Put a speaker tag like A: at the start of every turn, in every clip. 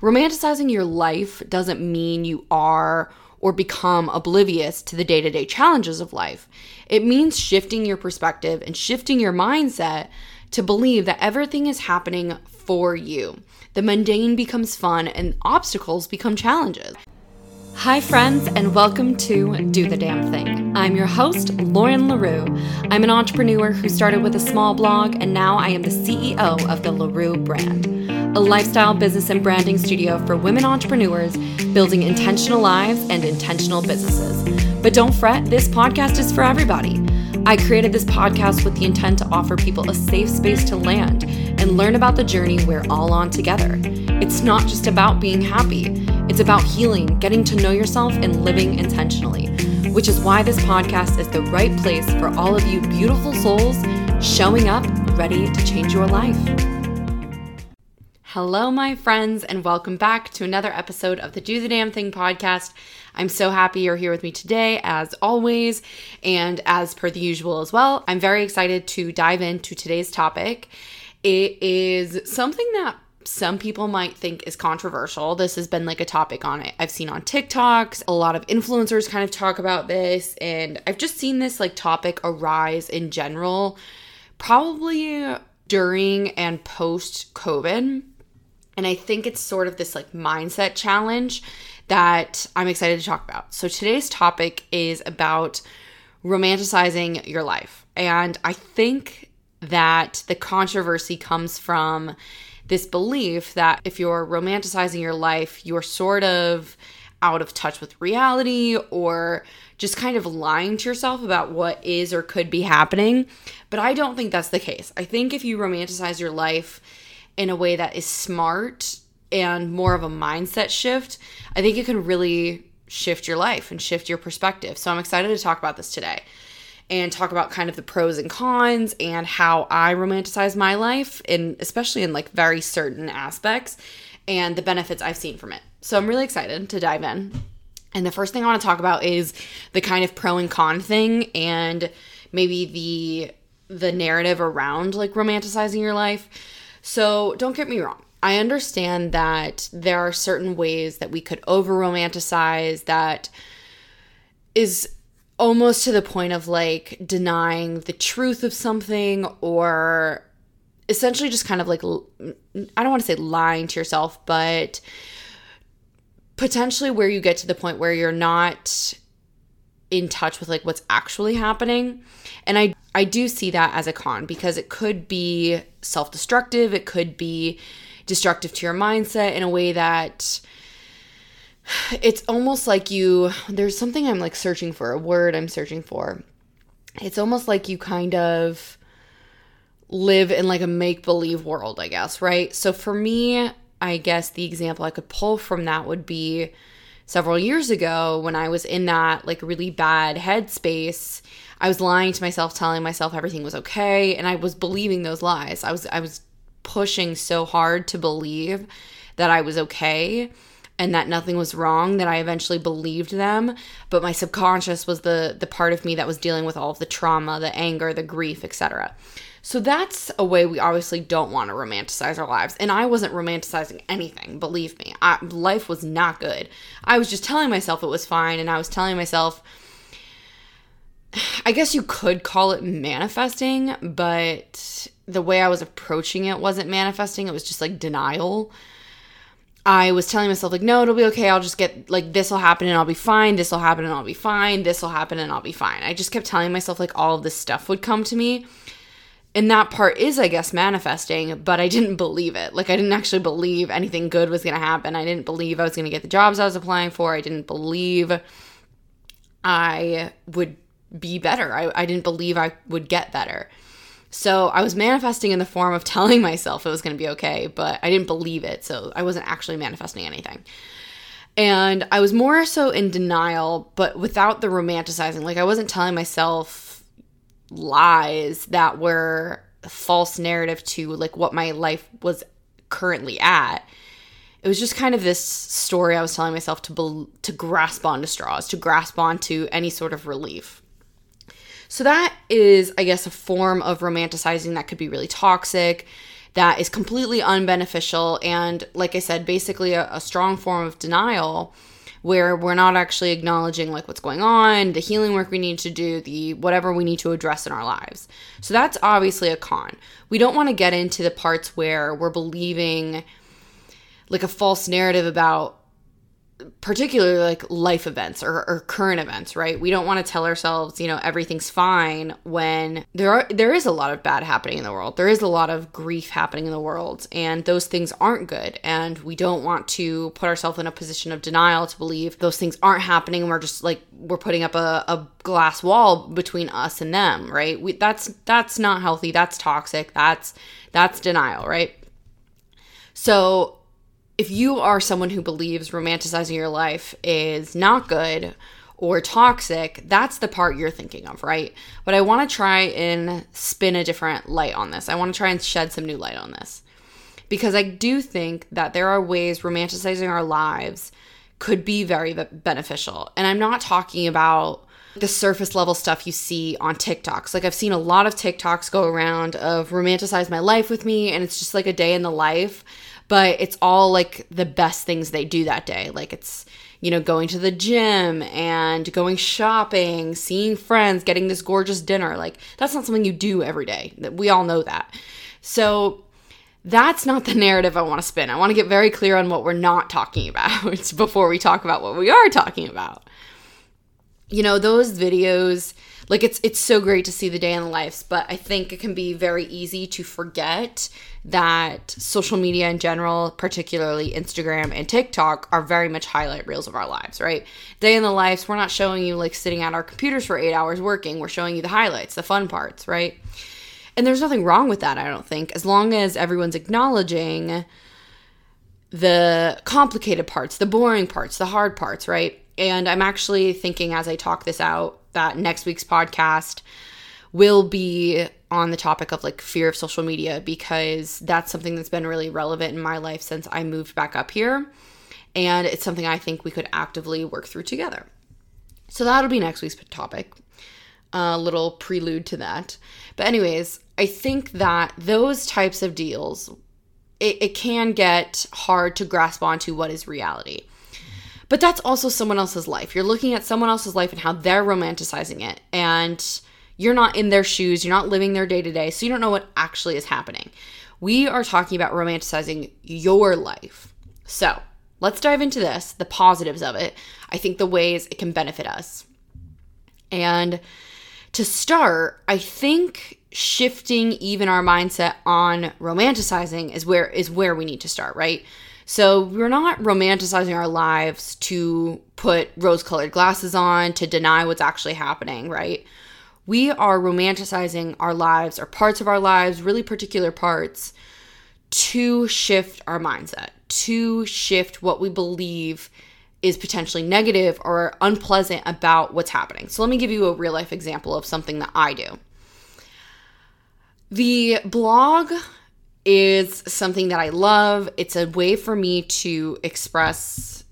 A: romanticizing your life doesn't mean you are or become oblivious to the day to day challenges of life. It means shifting your perspective and shifting your mindset to believe that everything is happening for you. The mundane becomes fun and obstacles become challenges. Hi, friends, and welcome to Do the Damn Thing. I'm your host, Lauren LaRue. I'm an entrepreneur who started with a small blog, and now I am the CEO of the LaRue brand, a lifestyle business and branding studio for women entrepreneurs building intentional lives and intentional businesses. But don't fret, this podcast is for everybody. I created this podcast with the intent to offer people a safe space to land and learn about the journey we're all on together. It's not just about being happy, it's about healing, getting to know yourself, and living intentionally, which is why this podcast is the right place for all of you beautiful souls showing up ready to change your life. Hello, my friends, and welcome back to another episode of the Do the Damn Thing podcast. I'm so happy you're here with me today, as always, and as per the usual as well. I'm very excited to dive into today's topic. It is something that some people might think is controversial. This has been like a topic on it. I've seen on TikToks, a lot of influencers kind of talk about this, and I've just seen this like topic arise in general, probably during and post COVID and I think it's sort of this like mindset challenge that I'm excited to talk about. So today's topic is about romanticizing your life. And I think that the controversy comes from this belief that if you're romanticizing your life, you're sort of out of touch with reality or just kind of lying to yourself about what is or could be happening. But I don't think that's the case. I think if you romanticize your life, in a way that is smart and more of a mindset shift, I think it can really shift your life and shift your perspective. So I'm excited to talk about this today and talk about kind of the pros and cons and how I romanticize my life and especially in like very certain aspects and the benefits I've seen from it. So I'm really excited to dive in. And the first thing I want to talk about is the kind of pro and con thing and maybe the the narrative around like romanticizing your life. So don't get me wrong. I understand that there are certain ways that we could over romanticize that is almost to the point of like denying the truth of something or essentially just kind of like I don't want to say lying to yourself, but potentially where you get to the point where you're not in touch with like what's actually happening. And I I do see that as a con because it could be self-destructive, it could be destructive to your mindset in a way that it's almost like you there's something I'm like searching for, a word I'm searching for. It's almost like you kind of live in like a make believe world, I guess, right? So for me, I guess the example I could pull from that would be several years ago when I was in that like really bad headspace, I was lying to myself, telling myself everything was okay, and I was believing those lies. I was I was pushing so hard to believe that I was okay and that nothing was wrong that I eventually believed them, but my subconscious was the the part of me that was dealing with all of the trauma, the anger, the grief, etc. So that's a way we obviously don't want to romanticize our lives. And I wasn't romanticizing anything, believe me. I, life was not good. I was just telling myself it was fine, and I was telling myself, I guess you could call it manifesting, but the way I was approaching it wasn't manifesting, it was just like denial. I was telling myself, like, no, it'll be okay. I'll just get, like, this will happen and I'll be fine. This will happen and I'll be fine. This will happen and I'll be fine. I just kept telling myself, like, all of this stuff would come to me and that part is i guess manifesting but i didn't believe it like i didn't actually believe anything good was going to happen i didn't believe i was going to get the jobs i was applying for i didn't believe i would be better. I, I didn't believe i would get better. So i was manifesting in the form of telling myself it was going to be okay but i didn't believe it so i wasn't actually manifesting anything. And i was more so in denial but without the romanticizing. Like i wasn't telling myself lies that were false narrative to like what my life was currently at. It was just kind of this story i was telling myself to be- to grasp onto straws to grasp onto any sort of relief so that is i guess a form of romanticizing that could be really toxic that is completely unbeneficial and like i said basically a, a strong form of denial where we're not actually acknowledging like what's going on, the healing work we need to do, the whatever we need to address in our lives. So that's obviously a con. We don't want to get into the parts where we're believing like a false narrative about particularly like life events or, or, current events right? We don't want to tell ourselves you know everything's fine when there are there is a lot of bad happening in the world. There is a lot of grief happening in the world and those things aren't good and we don't want to put ourselves in a position of denial to believe those things aren't happening and we're just like we're putting up a, a glass wall between us and them right? We, that's that's not healthy. That's toxic. That's that's denial right? So if you are someone who believes romanticizing your life is not good or toxic, that's the part you're thinking of, right? But I want to try and spin a different light on this. I want to try and shed some new light on this. Because I do think that there are ways romanticizing our lives could be very beneficial. And I'm not talking about the surface level stuff you see on TikToks. Like I've seen a lot of TikToks go around of romanticize my life with me and it's just like a day in the life but it's all like the best things they do that day. Like it's, you know, going to the gym and going shopping, seeing friends, getting this gorgeous dinner. Like that's not something you do every day. We all know that. So that's not the narrative I want to spin. I want to get very clear on what we're not talking about before we talk about what we are talking about. You know, those videos like it's it's so great to see the day in the lives, but I think it can be very easy to forget that social media in general, particularly Instagram and TikTok, are very much highlight reels of our lives, right? Day in the lives, we're not showing you like sitting at our computers for eight hours working. We're showing you the highlights, the fun parts, right? And there's nothing wrong with that, I don't think, as long as everyone's acknowledging the complicated parts, the boring parts, the hard parts, right? And I'm actually thinking as I talk this out that next week's podcast will be on the topic of like fear of social media because that's something that's been really relevant in my life since I moved back up here. And it's something I think we could actively work through together. So that'll be next week's topic. A little prelude to that. But, anyways, I think that those types of deals, it, it can get hard to grasp onto what is reality. But that's also someone else's life. You're looking at someone else's life and how they're romanticizing it. And you're not in their shoes, you're not living their day to day, so you don't know what actually is happening. We are talking about romanticizing your life. So let's dive into this the positives of it. I think the ways it can benefit us. And to start, I think shifting even our mindset on romanticizing is where is where we need to start, right? So we're not romanticizing our lives to put rose-colored glasses on, to deny what's actually happening, right? We are romanticizing our lives or parts of our lives, really particular parts, to shift our mindset, to shift what we believe is potentially negative or unpleasant about what's happening. So let me give you a real life example of something that I do. The blog is something that I love. It's a way for me to express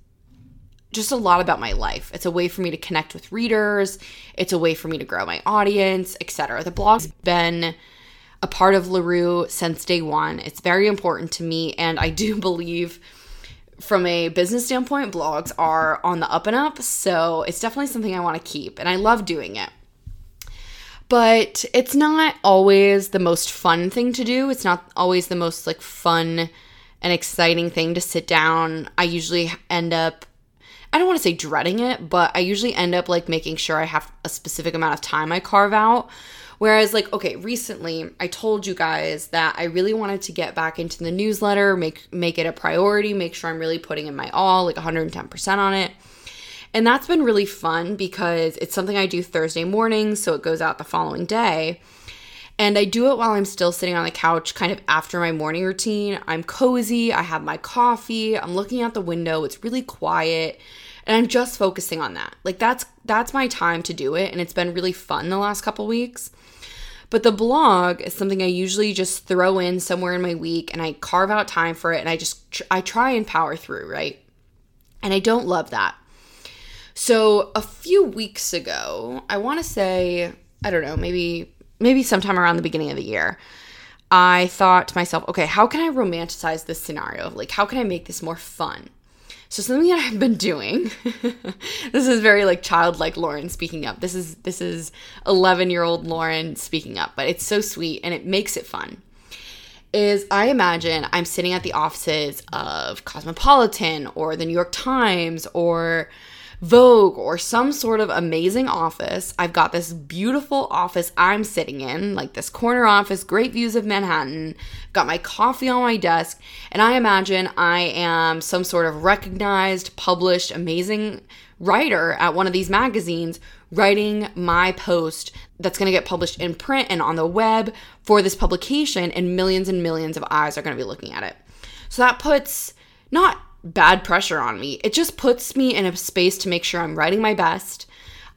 A: just a lot about my life. It's a way for me to connect with readers, it's a way for me to grow my audience, etc. The blog's been a part of LaRue since day 1. It's very important to me and I do believe from a business standpoint, blogs are on the up and up, so it's definitely something I want to keep and I love doing it but it's not always the most fun thing to do. It's not always the most like fun and exciting thing to sit down. I usually end up I don't want to say dreading it, but I usually end up like making sure I have a specific amount of time I carve out. Whereas, like, okay, recently I told you guys that I really wanted to get back into the newsletter, make make it a priority, make sure I'm really putting in my all, like 110% on it. And that's been really fun because it's something I do Thursday mornings, so it goes out the following day. And I do it while I'm still sitting on the couch, kind of after my morning routine. I'm cozy, I have my coffee, I'm looking out the window, it's really quiet, and I'm just focusing on that. Like that's that's my time to do it, and it's been really fun the last couple weeks. But the blog is something I usually just throw in somewhere in my week and I carve out time for it and I just I try and power through, right? And I don't love that. So a few weeks ago, I want to say, I don't know, maybe maybe sometime around the beginning of the year, I thought to myself, okay, how can I romanticize this scenario? Like, how can I make this more fun? So something that I've been doing, this is very like childlike Lauren speaking up. This is this is 11 year old Lauren speaking up, but it's so sweet and it makes it fun. Is I imagine I'm sitting at the offices of Cosmopolitan or the New York Times or Vogue or some sort of amazing office. I've got this beautiful office I'm sitting in, like this corner office, great views of Manhattan, got my coffee on my desk, and I imagine I am some sort of recognized, published, amazing writer at one of these magazines writing my post that's going to get published in print and on the web for this publication, and millions and millions of eyes are going to be looking at it. So that puts not bad pressure on me. It just puts me in a space to make sure I'm writing my best.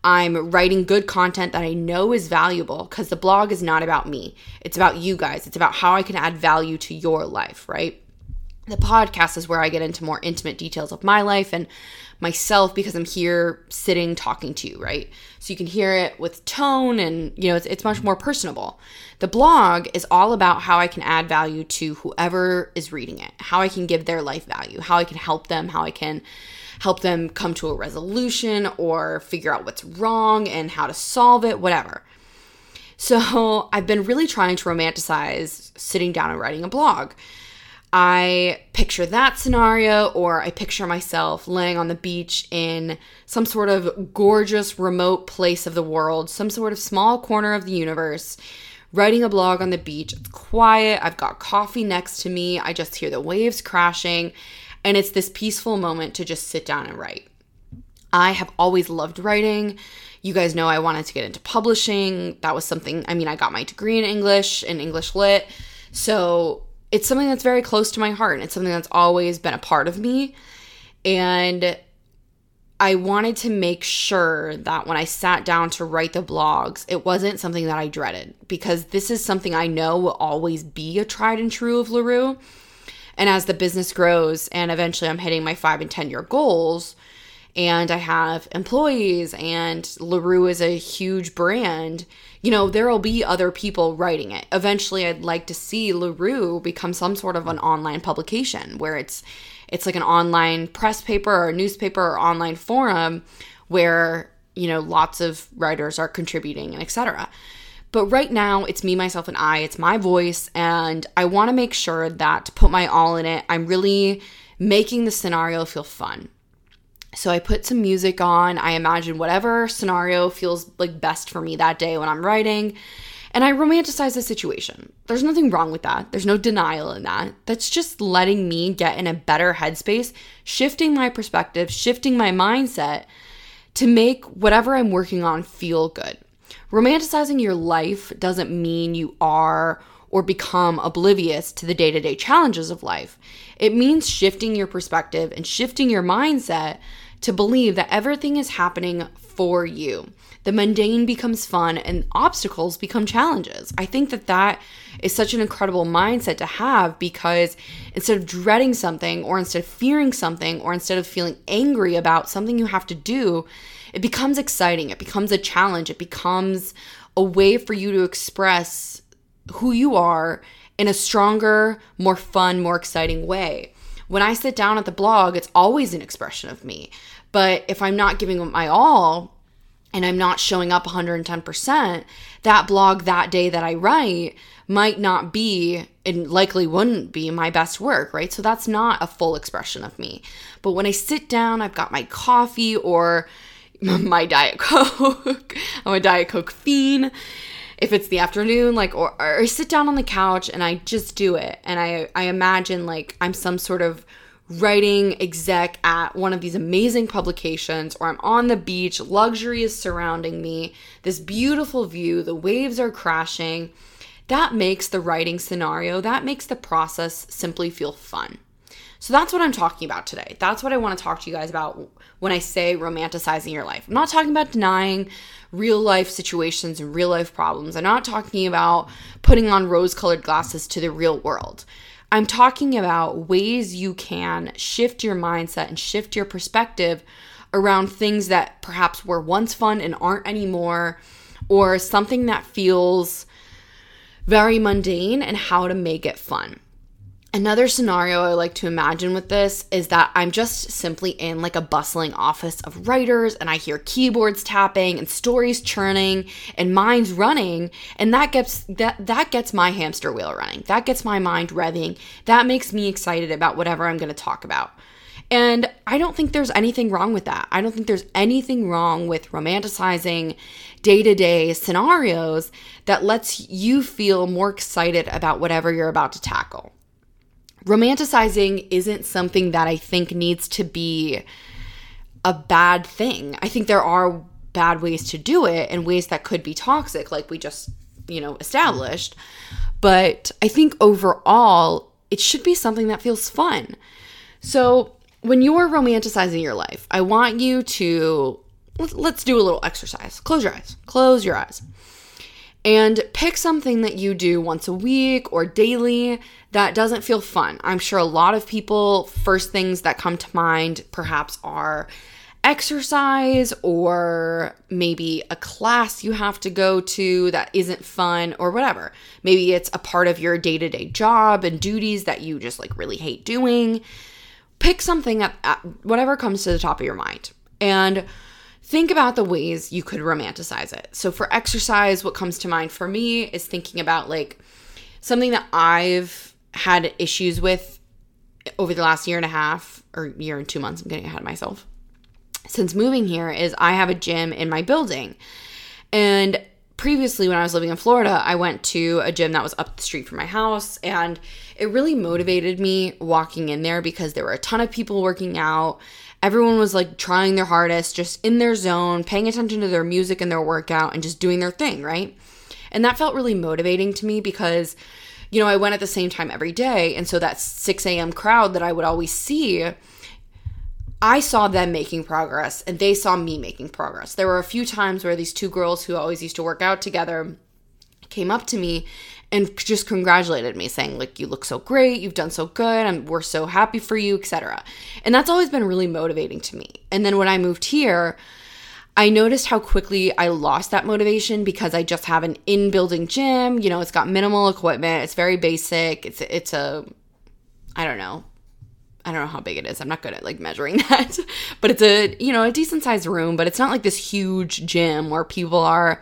A: I'm writing good content that I know is valuable because the blog is not about me. It's about you guys. It's about how I can add value to your life, right? The podcast is where I get into more intimate details of my life and myself because I'm here sitting talking to you, right? So you can hear it with tone and, you know, it's, it's much more personable. The blog is all about how I can add value to whoever is reading it, how I can give their life value, how I can help them, how I can help them come to a resolution or figure out what's wrong and how to solve it, whatever. So I've been really trying to romanticize sitting down and writing a blog. I picture that scenario, or I picture myself laying on the beach in some sort of gorgeous remote place of the world, some sort of small corner of the universe, writing a blog on the beach. It's quiet. I've got coffee next to me. I just hear the waves crashing, and it's this peaceful moment to just sit down and write. I have always loved writing. You guys know I wanted to get into publishing. That was something, I mean, I got my degree in English, in English Lit. So it's something that's very close to my heart and it's something that's always been a part of me. And I wanted to make sure that when I sat down to write the blogs, it wasn't something that I dreaded because this is something I know will always be a tried and true of LaRue. And as the business grows and eventually I'm hitting my five and 10 year goals, and I have employees, and LaRue is a huge brand, you know, there will be other people writing it. Eventually, I'd like to see LaRue become some sort of an online publication where it's it's like an online press paper or newspaper or online forum where you know lots of writers are contributing and etc. But right now, it's me, myself, and I. It's my voice, and I want to make sure that to put my all in it, I'm really making the scenario feel fun. So I put some music on. I imagine whatever scenario feels like best for me that day when I'm writing. And I romanticize the situation. There's nothing wrong with that. There's no denial in that. That's just letting me get in a better headspace, shifting my perspective, shifting my mindset to make whatever I'm working on feel good. Romanticizing your life doesn't mean you are or become oblivious to the day to day challenges of life. It means shifting your perspective and shifting your mindset to believe that everything is happening for you. The mundane becomes fun and obstacles become challenges. I think that that is such an incredible mindset to have because instead of dreading something or instead of fearing something or instead of feeling angry about something you have to do, it becomes exciting. It becomes a challenge. It becomes a way for you to express who you are in a stronger, more fun, more exciting way. When I sit down at the blog, it's always an expression of me. But if I'm not giving my all and I'm not showing up 110%, that blog that day that I write might not be and likely wouldn't be my best work, right? So that's not a full expression of me. But when I sit down, I've got my coffee or my Diet Coke. I'm a Diet Coke fiend if it's the afternoon like or, or sit down on the couch and i just do it. And i i imagine like i'm some sort of writing exec at one of these amazing publications or i'm on the beach luxury is surrounding me this beautiful view the waves are crashing. That makes the writing scenario that makes the process simply feel fun. So that's what I'm talking about today. That's what I want to talk to you guys about when I say romanticizing your life. I'm not talking about denying real life situations and real life problems. I'm not talking about putting on rose colored glasses to the real world. I'm talking about ways you can shift your mindset and shift your perspective around things that perhaps were once fun and aren't anymore, or something that feels very mundane and how to make it fun. Another scenario I like to imagine with this is that I'm just simply in like a bustling office of writers and I hear keyboards tapping and stories churning and minds running and that gets that that gets my hamster wheel running. That gets my mind revving. That makes me excited about whatever I'm going to talk about. And I don't think there's anything wrong with that. I don't think there's anything wrong with romanticizing day to day scenarios that lets you feel more excited about whatever you're about to tackle romanticizing isn't something that I think needs to be a bad thing. I think there are bad ways to do it and ways that could be toxic, like we just, you know, established. But I think overall, it should be something that feels fun. So when you're romanticizing your life, I want you to let's do a little exercise. Close your eyes. Close your eyes and pick something that you do once a week or daily that doesn't feel fun. I'm sure a lot of people, first things that come to mind perhaps are exercise or maybe a class you have to go to that isn't fun or whatever. Maybe it's a part of your day to day job and duties that you just like really hate doing. Pick something at, at uh, whatever comes to the top of your mind. And think about the ways you could romanticize it. So, for exercise, what comes to mind for me is thinking about like something that I've had issues with over the last year and a half or year and two months. I'm getting ahead of myself. Since moving here, is I have a gym in my building. And previously, when I was living in Florida, I went to a gym that was up the street from my house. And it really motivated me walking in there because there were a ton of people working out everyone was like trying their hardest, just in their zone, paying attention to their music and their workout and just doing their thing, right? And that felt really motivating to me because, you know, I went at the same time every day. And so that 6 a.m. crowd that I would always see, I saw them making progress and they saw me making progress. There were a few times where these two girls who always used to work out together came up to me and just congratulated me saying like you look so great. You've done so good. And we're so happy for you etc and that's always been really motivating to me. And then when i moved here i noticed how quickly i lost that motivation because i just have an in-building gym. You know it's got minimal equipment. It's very basic. It's it's a i don't know. I don't know how big it is. I'm not good at like measuring that. but it's a, you know, a decent sized room, but it's not like this huge gym where people are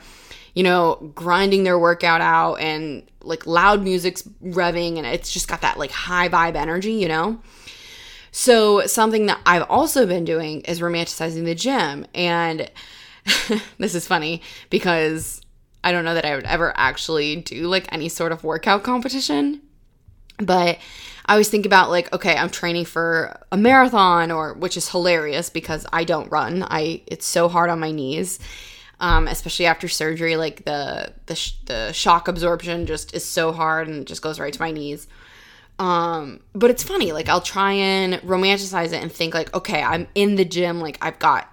A: you know, grinding their workout out and like loud music's revving and it's just got that like high vibe energy, you know? So, something that I've also been doing is romanticizing the gym. And this is funny because I don't know that I would ever actually do like any sort of workout competition. But I always think about like, okay, I'm training for a marathon or which is hilarious because I don't run. I it's so hard on my knees um, especially after surgery. Like the the sh- the shock absorption just is so hard and just goes right to my knees. Um, but it's funny. Like I'll try and romanticize it and think like, okay, I'm in the gym. Like I've got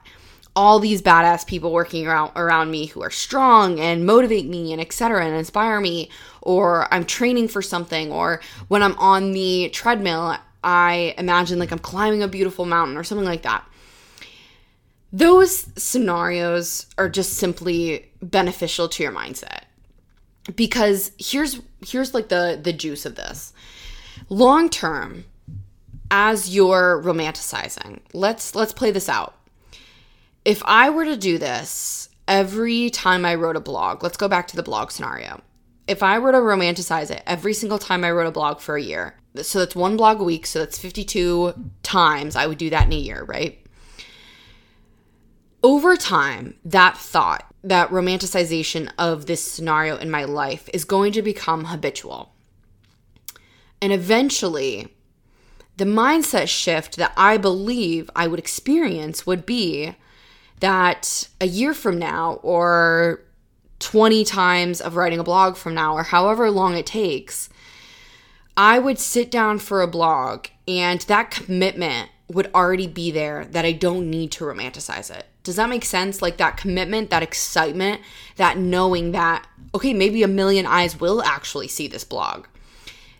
A: all these badass people working around around me who are strong and motivate me and etc and inspire me or I'm training for something or when I'm on the treadmill I imagine like I'm climbing a beautiful mountain or something like that those scenarios are just simply beneficial to your mindset. Because here's here's like the the juice of this. Long term as you're romanticizing let's let's play this out. If i were to do this every time i wrote a blog let's go back to the blog scenario. If i were to romanticize it every single time i wrote a blog for a year so that's one blog a week so that's 52 times i would do that in a year right over time, that thought, that romanticization of this scenario in my life is going to become habitual. And eventually, the mindset shift that I believe I would experience would be that a year from now, or 20 times of writing a blog from now, or however long it takes, I would sit down for a blog and that commitment would already be there that I don't need to romanticize it. Does that make sense? Like that commitment, that excitement, that knowing that, okay, maybe a million eyes will actually see this blog.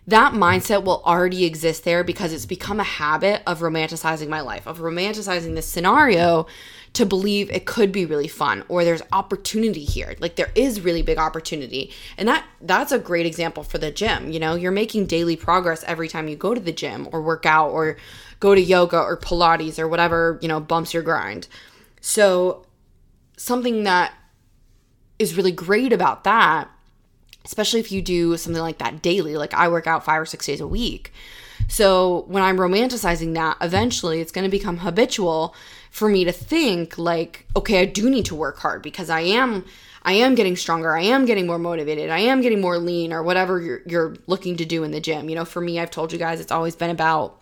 A: that mindset will already exist there because it's become a habit of romanticizing my life, of romanticizing this scenario to believe it could be really fun or there's opportunity here. Like there is really big opportunity. And that that's a great example for the gym. You know, you're making daily progress every time you go to the gym or work out or go to yoga or pilates or whatever, you know, bumps your grind. So something that is really great about that, especially if you do something like that daily, like I work out 5 or 6 days a week. So when I'm romanticizing that, eventually it's going to become habitual for me to think like, okay, I do need to work hard because I am I am getting stronger. I am getting more motivated. I am getting more lean or whatever you're, you're looking to do in the gym. You know, for me, I've told you guys it's always been about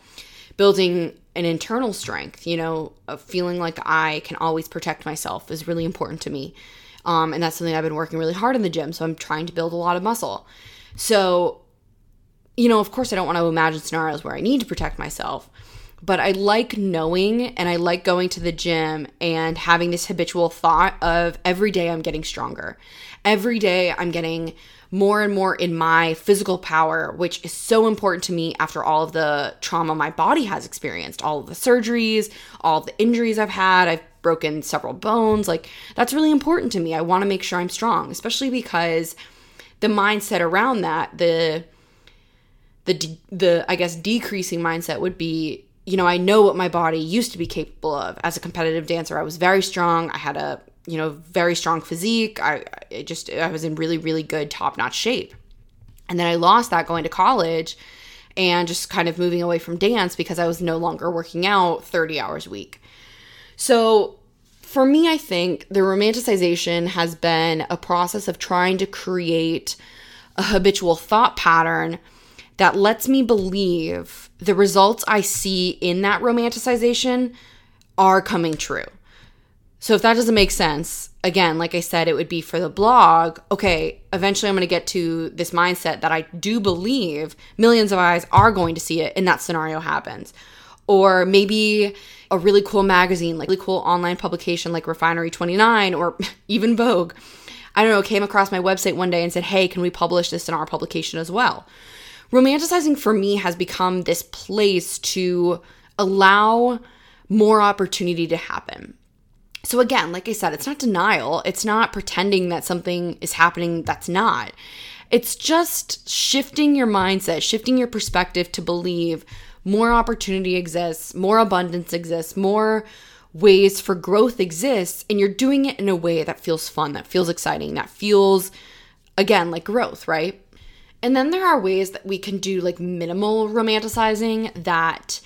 A: building an internal strength, you know, feeling like I can always protect myself is really important to me. Um, and that's something I've been working really hard in the gym. So I'm trying to build a lot of muscle. So, you know, of course, I don't want to imagine scenarios where I need to protect myself but I like knowing and I like going to the gym and having this habitual thought of every day I'm getting stronger. Every day I'm getting more and more in my physical power, which is so important to me after all of the trauma my body has experienced, all of the surgeries, all the injuries I've had. I've broken several bones. Like, that's really important to me. I want to make sure I'm strong, especially because the mindset around that, the the the I guess decreasing mindset would be you know, I know what my body used to be capable of. As a competitive dancer, I was very strong. I had a, you know, very strong physique. I, I just, I was in really, really good top notch shape. And then I lost that going to college and just kind of moving away from dance because I was no longer working out 30 hours a week. So for me, I think the romanticization has been a process of trying to create a habitual thought pattern that lets me believe the results I see in that romanticization are coming true. So if that doesn't make sense, again, like I said, it would be for the blog. Okay, eventually I'm going to get to this mindset that I do believe millions of eyes are going to see it and that scenario happens. Or maybe a really cool magazine, like really cool online publication like Refinery 29 or even Vogue. I don't know, came across my website one day and said, "Hey, can we publish this in our publication as well?" romanticizing for me has become this place to allow more opportunity to happen. So, again, like I said, it's not denial. It's not pretending that something is happening that's not. It's just shifting your mindset, shifting your perspective to believe more opportunity exists, more abundance exists, more ways for growth exists, and you're doing it in a way that feels fun, that feels exciting, that feels, again, like growth, right? And then there are ways that we can do like minimal romanticizing that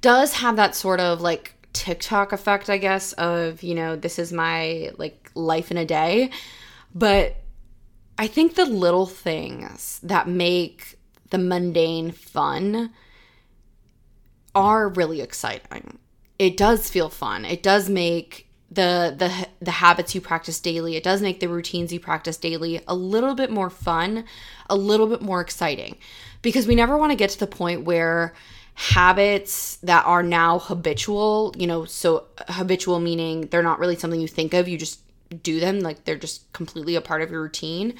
A: does have that sort of like TikTok effect, I guess, of, you know, this is my like life in a day. But I think the little things that make the mundane fun are really exciting. It does feel fun. It does make the the the habits you practice daily it does make the routines you practice daily a little bit more fun a little bit more exciting because we never want to get to the point where habits that are now habitual you know so habitual meaning they're not really something you think of you just do them like they're just completely a part of your routine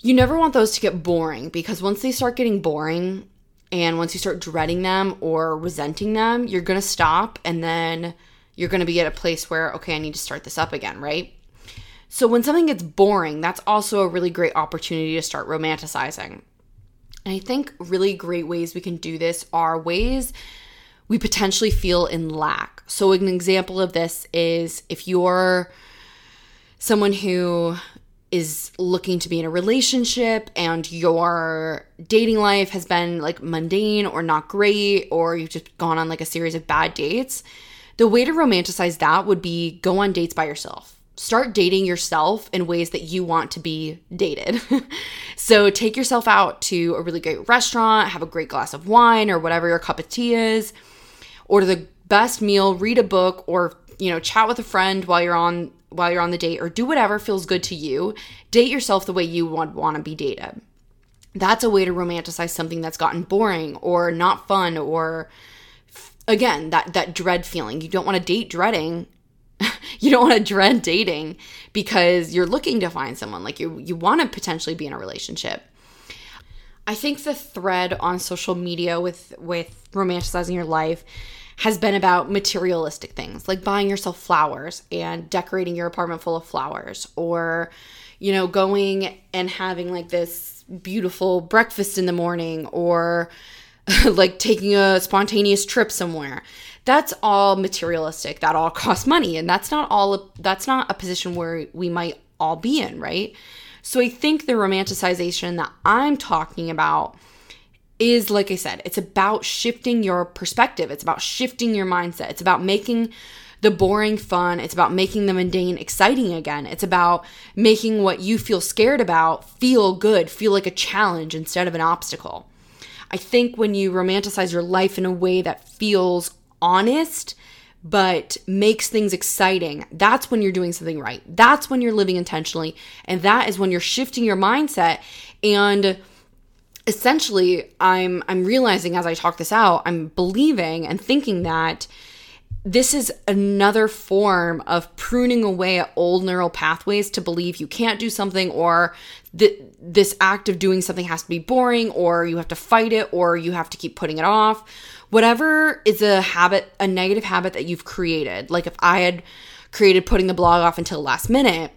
A: you never want those to get boring because once they start getting boring and once you start dreading them or resenting them you're going to stop and then you're going to be at a place where, okay, I need to start this up again, right? So when something gets boring, that's also a really great opportunity to start romanticizing. And I think really great ways we can do this are ways we potentially feel in lack. So, an example of this is if you're someone who is looking to be in a relationship and your dating life has been like mundane or not great, or you've just gone on like a series of bad dates, the way to romanticize that would be go on dates by yourself. Start dating yourself in ways that you want to be dated. so take yourself out to a really great restaurant, have a great glass of wine or whatever your cup of tea is, order the best meal, read a book or you know, chat with a friend while you're on while you're on the date or do whatever feels good to you. Date yourself the way you would want to be dated. That's a way to romanticize something that's gotten boring or not fun or again that that dread feeling you don't want to date dreading you don't want to dread dating because you're looking to find someone like you you want to potentially be in a relationship. I think the thread on social media with with romanticizing your life has been about materialistic things like buying yourself flowers and decorating your apartment full of flowers or you know going and having like this beautiful breakfast in the morning or like taking a spontaneous trip somewhere that's all materialistic. That all costs money. And that's not all that's not a position where we might all be in right? So i think the romanticization that i'm talking about is like i said it's about shifting your perspective. It's about shifting your mindset. It's about making the boring fun. It's about making the mundane exciting again. It's about making what you feel scared about feel good feel like a challenge instead of an obstacle. I think when you romanticize your life in a way that feels honest but makes things exciting, that's when you're doing something right. That's when you're living intentionally. And that is when you're shifting your mindset. And essentially, I'm I'm realizing as I talk this out, I'm believing and thinking that this is another form of pruning away at old neural pathways to believe you can't do something or that this act of doing something has to be boring or you have to fight it or you have to keep putting it off. Whatever is a habit, a negative habit that you've created. Like if I had created putting the blog off until last minute,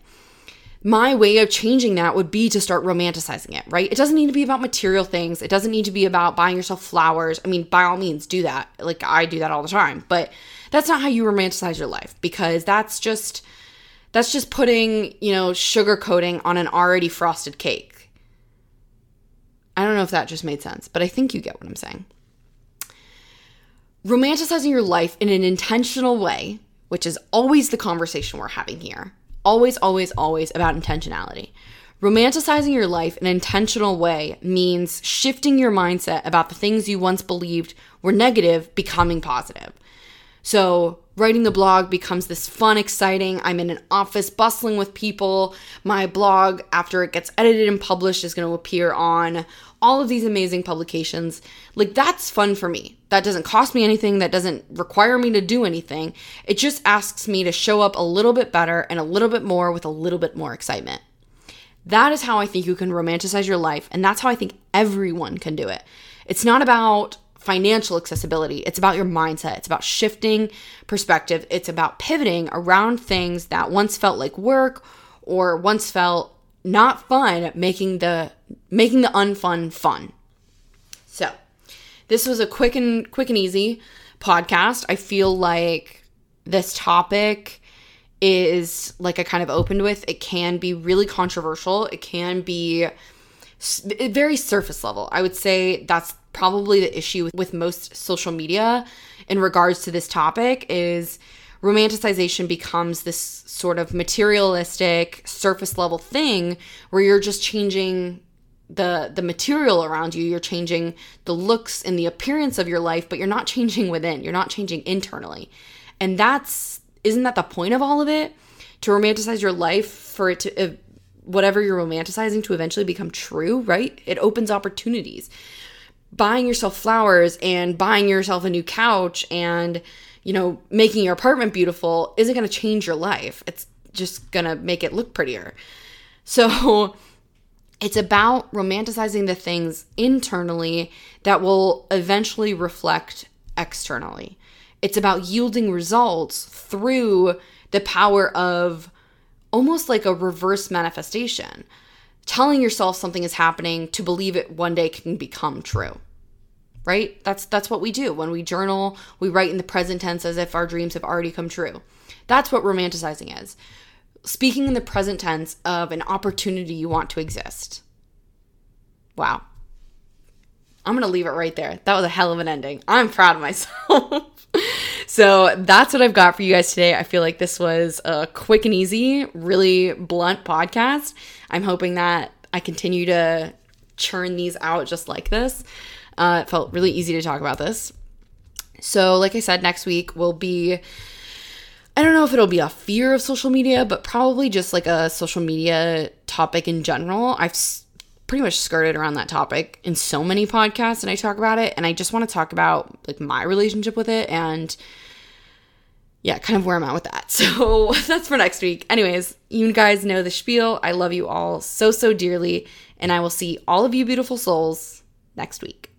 A: my way of changing that would be to start romanticizing it, right? It doesn't need to be about material things. It doesn't need to be about buying yourself flowers. I mean, by all means, do that. Like I do that all the time. But that's not how you romanticize your life because that's just that's just putting, you know, sugar coating on an already frosted cake. I don't know if that just made sense, but I think you get what I'm saying. Romanticizing your life in an intentional way, which is always the conversation we're having here. Always, always, always about intentionality. Romanticizing your life in an intentional way means shifting your mindset about the things you once believed were negative becoming positive. So, writing the blog becomes this fun, exciting. I'm in an office bustling with people. My blog, after it gets edited and published, is going to appear on all of these amazing publications. Like, that's fun for me. That doesn't cost me anything, that doesn't require me to do anything. It just asks me to show up a little bit better and a little bit more with a little bit more excitement. That is how I think you can romanticize your life, and that's how I think everyone can do it. It's not about financial accessibility. It's about your mindset. It's about shifting perspective. It's about pivoting around things that once felt like work or once felt not fun, making the making the unfun fun. So, this was a quick and quick and easy podcast. I feel like this topic is like I kind of opened with. It can be really controversial. It can be very surface level. I would say that's probably the issue with, most social media in regards to this topic is romanticization becomes this sort of materialistic surface level thing where you're just changing the the material around you. You're changing the looks and the appearance of your life but you're not changing within. You're not changing internally. And that's isn't that the point of all of it? To romanticize your life for it to uh, whatever you're romanticizing to eventually become true right? It opens opportunities. Buying yourself flowers and buying yourself a new couch and you know making your apartment beautiful isn't going to change your life. It's just going to make it look prettier. So it's about romanticizing the things internally that will eventually reflect externally. It's about yielding results through the power of almost like a reverse manifestation telling yourself something is happening to believe it one day can become true right? That's that's what we do. When we journal we write in the present tense as if our dreams have already come true. That's what romanticizing is. Speaking in the present tense of an opportunity you want to exist. Wow. I'm gonna leave it right there. That was a hell of an ending. I'm proud of myself. So that's what I've got for you guys today. I feel like this was a quick and easy, really blunt podcast. I'm hoping that I continue to churn these out just like this. Uh, it felt really easy to talk about this. So, like I said, next week will be. I don't know if it'll be a fear of social media, but probably just like a social media topic in general. I've pretty much skirted around that topic in so many podcasts and I talk about it and I just want to talk about like my relationship with it and yeah, kind of where I'm at with that. So that's for next week. Anyways, you guys know the spiel. I love you all so, so dearly. And I will see all of you beautiful souls next week.